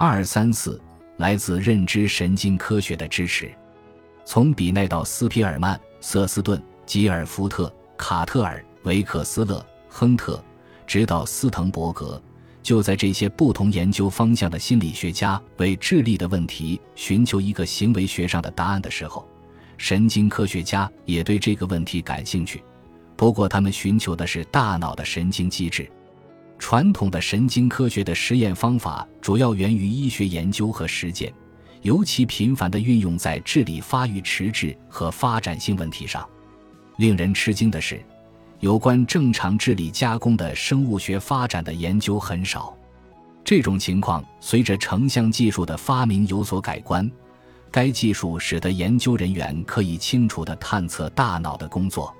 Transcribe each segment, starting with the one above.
二三四，来自认知神经科学的支持。从比奈到斯皮尔曼、瑟斯顿、吉尔福特、卡特尔、维克斯勒、亨特，直到斯滕伯格，就在这些不同研究方向的心理学家为智力的问题寻求一个行为学上的答案的时候，神经科学家也对这个问题感兴趣。不过，他们寻求的是大脑的神经机制。传统的神经科学的实验方法主要源于医学研究和实践，尤其频繁地运用在智力发育迟滞和发展性问题上。令人吃惊的是，有关正常智力加工的生物学发展的研究很少。这种情况随着成像技术的发明有所改观。该技术使得研究人员可以清楚地探测大脑的工作。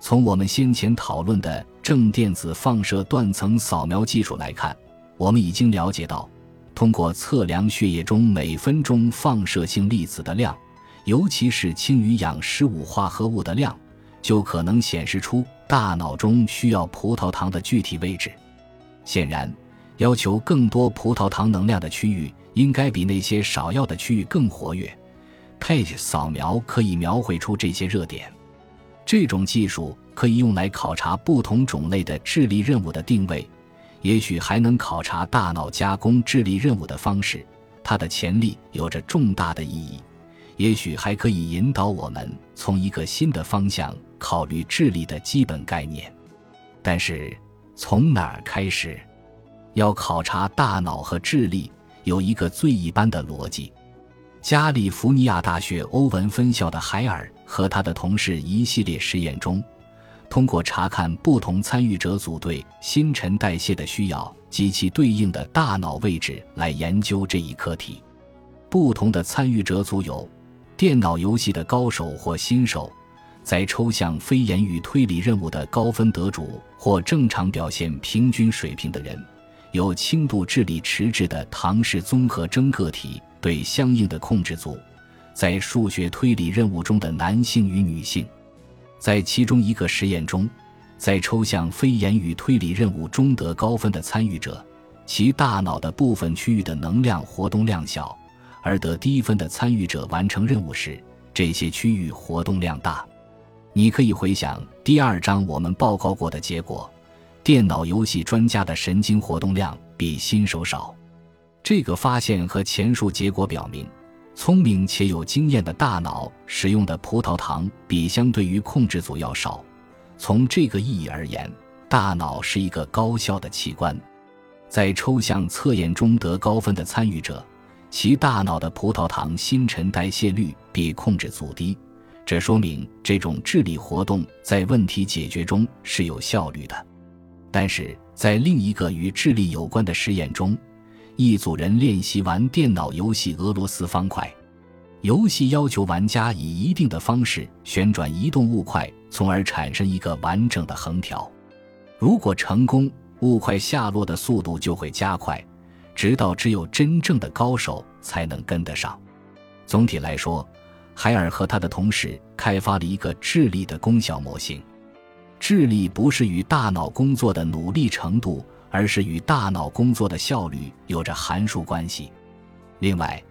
从我们先前讨论的正电子放射断层扫描技术来看，我们已经了解到，通过测量血液中每分钟放射性粒子的量，尤其是氢与氧十五化合物的量，就可能显示出大脑中需要葡萄糖的具体位置。显然，要求更多葡萄糖能量的区域，应该比那些少要的区域更活跃。PET 扫描可以描绘出这些热点。这种技术可以用来考察不同种类的智力任务的定位，也许还能考察大脑加工智力任务的方式。它的潜力有着重大的意义，也许还可以引导我们从一个新的方向考虑智力的基本概念。但是，从哪儿开始？要考察大脑和智力，有一个最一般的逻辑。加利福尼亚大学欧文分校的海尔和他的同事一系列实验中，通过查看不同参与者组对新陈代谢的需要及其对应的大脑位置来研究这一课题。不同的参与者组有：电脑游戏的高手或新手，在抽象非言语推理任务的高分得主或正常表现平均水平的人，有轻度智力迟滞的唐氏综合征个体。对相应的控制组，在数学推理任务中的男性与女性，在其中一个实验中，在抽象非言语推理任务中得高分的参与者，其大脑的部分区域的能量活动量小；而得低分的参与者完成任务时，这些区域活动量大。你可以回想第二章我们报告过的结果：电脑游戏专家的神经活动量比新手少。这个发现和前述结果表明，聪明且有经验的大脑使用的葡萄糖比相对于控制组要少。从这个意义而言，大脑是一个高效的器官。在抽象测验中得高分的参与者，其大脑的葡萄糖新陈代谢率比控制组低，这说明这种智力活动在问题解决中是有效率的。但是在另一个与智力有关的实验中，一组人练习玩电脑游戏俄罗斯方块，游戏要求玩家以一定的方式旋转移动物块，从而产生一个完整的横条。如果成功，物块下落的速度就会加快，直到只有真正的高手才能跟得上。总体来说，海尔和他的同事开发了一个智力的功效模型。智力不是与大脑工作的努力程度。而是与大脑工作的效率有着函数关系。另外，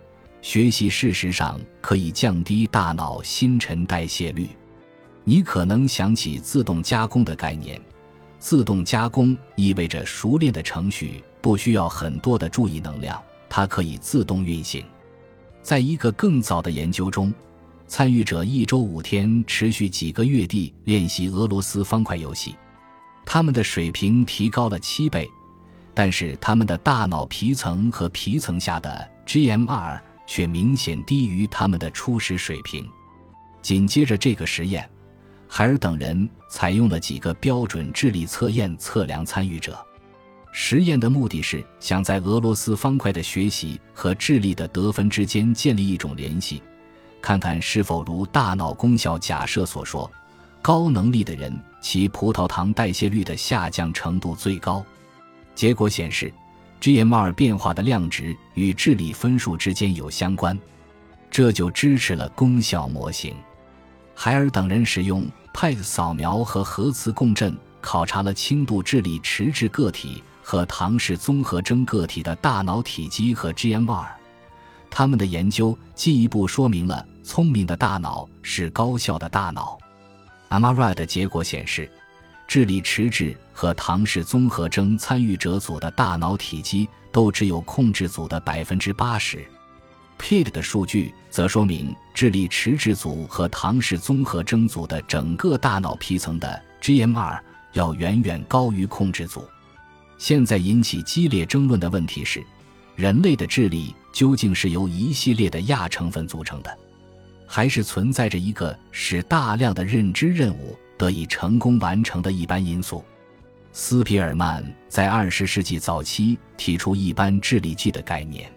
学习事实上可以降低大脑新陈代谢率。你可能想起自动加工的概念。自动加工意味着熟练的程序不需要很多的注意能量，它可以自动运行。在一个更早的研究中，参与者一周五天持续几个月地练习俄罗斯方块游戏。他们的水平提高了七倍，但是他们的大脑皮层和皮层下的 GMR 却明显低于他们的初始水平。紧接着这个实验，海尔等人采用了几个标准智力测验测量参与者。实验的目的是想在俄罗斯方块的学习和智力的得分之间建立一种联系，看看是否如大脑功效假设所说。高能力的人，其葡萄糖代谢率的下降程度最高。结果显示，GMR 变化的量值与智力分数之间有相关，这就支持了功效模型。海尔等人使用 PET 扫描和核磁共振考察了轻度智力迟滞个体和唐氏综合征个体的大脑体积和 GMR。他们的研究进一步说明了聪明的大脑是高效的大脑。MRI 的结果显示，智力迟滞和唐氏综合征参与者组的大脑体积都只有控制组的百分之八十。Pete 的数据则说明，智力迟滞组和唐氏综合征组的整个大脑皮层的 GMR 要远远高于控制组。现在引起激烈争论的问题是，人类的智力究竟是由一系列的亚成分组成的，还是存在着一个使大量的认知任务得以成功完成的一般因素？斯皮尔曼在二十世纪早期提出一般智力计的概念。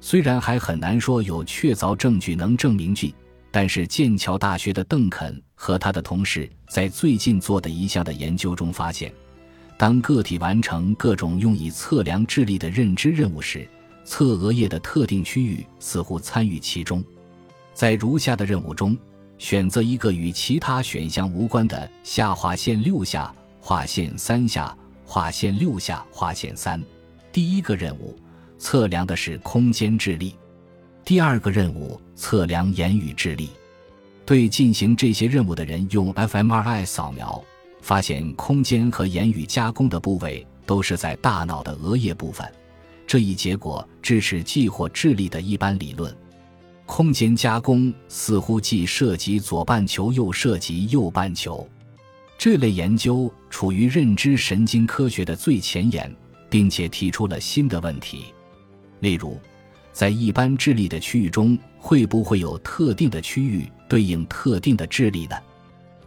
虽然还很难说有确凿证据能证明句，但是剑桥大学的邓肯和他的同事在最近做的一项的研究中发现，当个体完成各种用以测量智力的认知任务时，侧额叶的特定区域似乎参与其中。在如下的任务中，选择一个与其他选项无关的下划线六下划线三下划线六下划线三。第一个任务。测量的是空间智力，第二个任务测量言语智力。对进行这些任务的人用 fMRI 扫描，发现空间和言语加工的部位都是在大脑的额叶部分。这一结果支持记或智力的一般理论。空间加工似乎既涉及左半球又涉及右半球。这类研究处于认知神经科学的最前沿，并且提出了新的问题。例如，在一般智力的区域中，会不会有特定的区域对应特定的智力呢？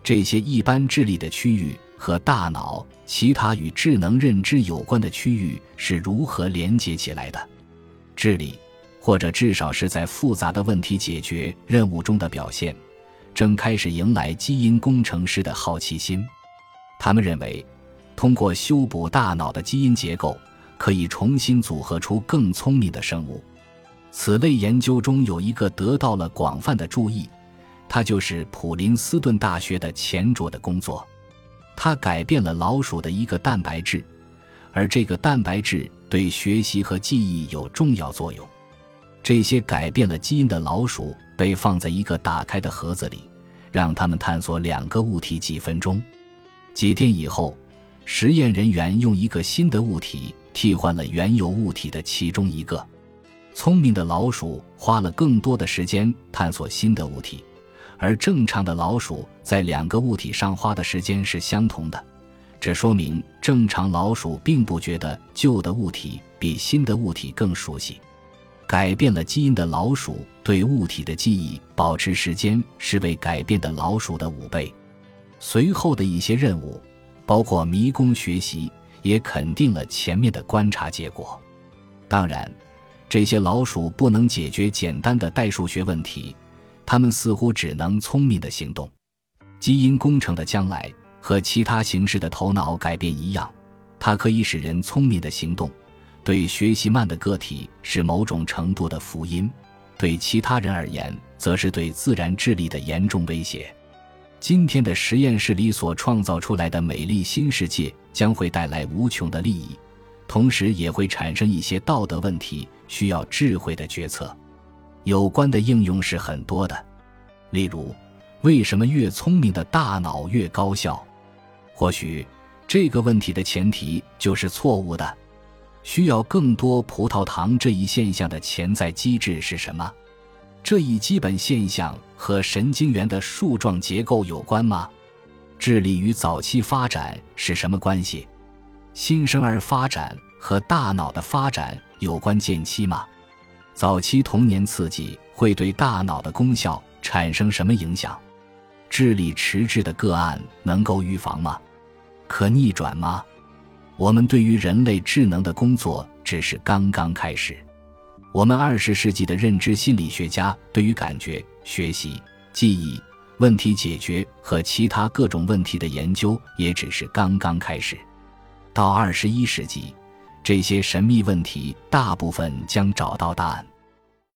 这些一般智力的区域和大脑其他与智能认知有关的区域是如何连接起来的？智力，或者至少是在复杂的问题解决任务中的表现，正开始迎来基因工程师的好奇心。他们认为，通过修补大脑的基因结构。可以重新组合出更聪明的生物。此类研究中有一个得到了广泛的注意，它就是普林斯顿大学的钱卓的工作。他改变了老鼠的一个蛋白质，而这个蛋白质对学习和记忆有重要作用。这些改变了基因的老鼠被放在一个打开的盒子里，让他们探索两个物体几分钟。几天以后，实验人员用一个新的物体。替换了原有物体的其中一个，聪明的老鼠花了更多的时间探索新的物体，而正常的老鼠在两个物体上花的时间是相同的。这说明正常老鼠并不觉得旧的物体比新的物体更熟悉。改变了基因的老鼠对物体的记忆保持时间是为改变的老鼠的五倍。随后的一些任务，包括迷宫学习。也肯定了前面的观察结果。当然，这些老鼠不能解决简单的代数学问题，它们似乎只能聪明的行动。基因工程的将来和其他形式的头脑改变一样，它可以使人聪明的行动。对学习慢的个体是某种程度的福音，对其他人而言，则是对自然智力的严重威胁。今天的实验室里所创造出来的美丽新世界将会带来无穷的利益，同时也会产生一些道德问题，需要智慧的决策。有关的应用是很多的，例如，为什么越聪明的大脑越高效？或许这个问题的前提就是错误的。需要更多葡萄糖这一现象的潜在机制是什么？这一基本现象和神经元的树状结构有关吗？智力与早期发展是什么关系？新生儿发展和大脑的发展有关间期吗？早期童年刺激会对大脑的功效产生什么影响？智力迟滞的个案能够预防吗？可逆转吗？我们对于人类智能的工作只是刚刚开始。我们二十世纪的认知心理学家对于感觉、学习、记忆、问题解决和其他各种问题的研究也只是刚刚开始。到二十一世纪，这些神秘问题大部分将找到答案。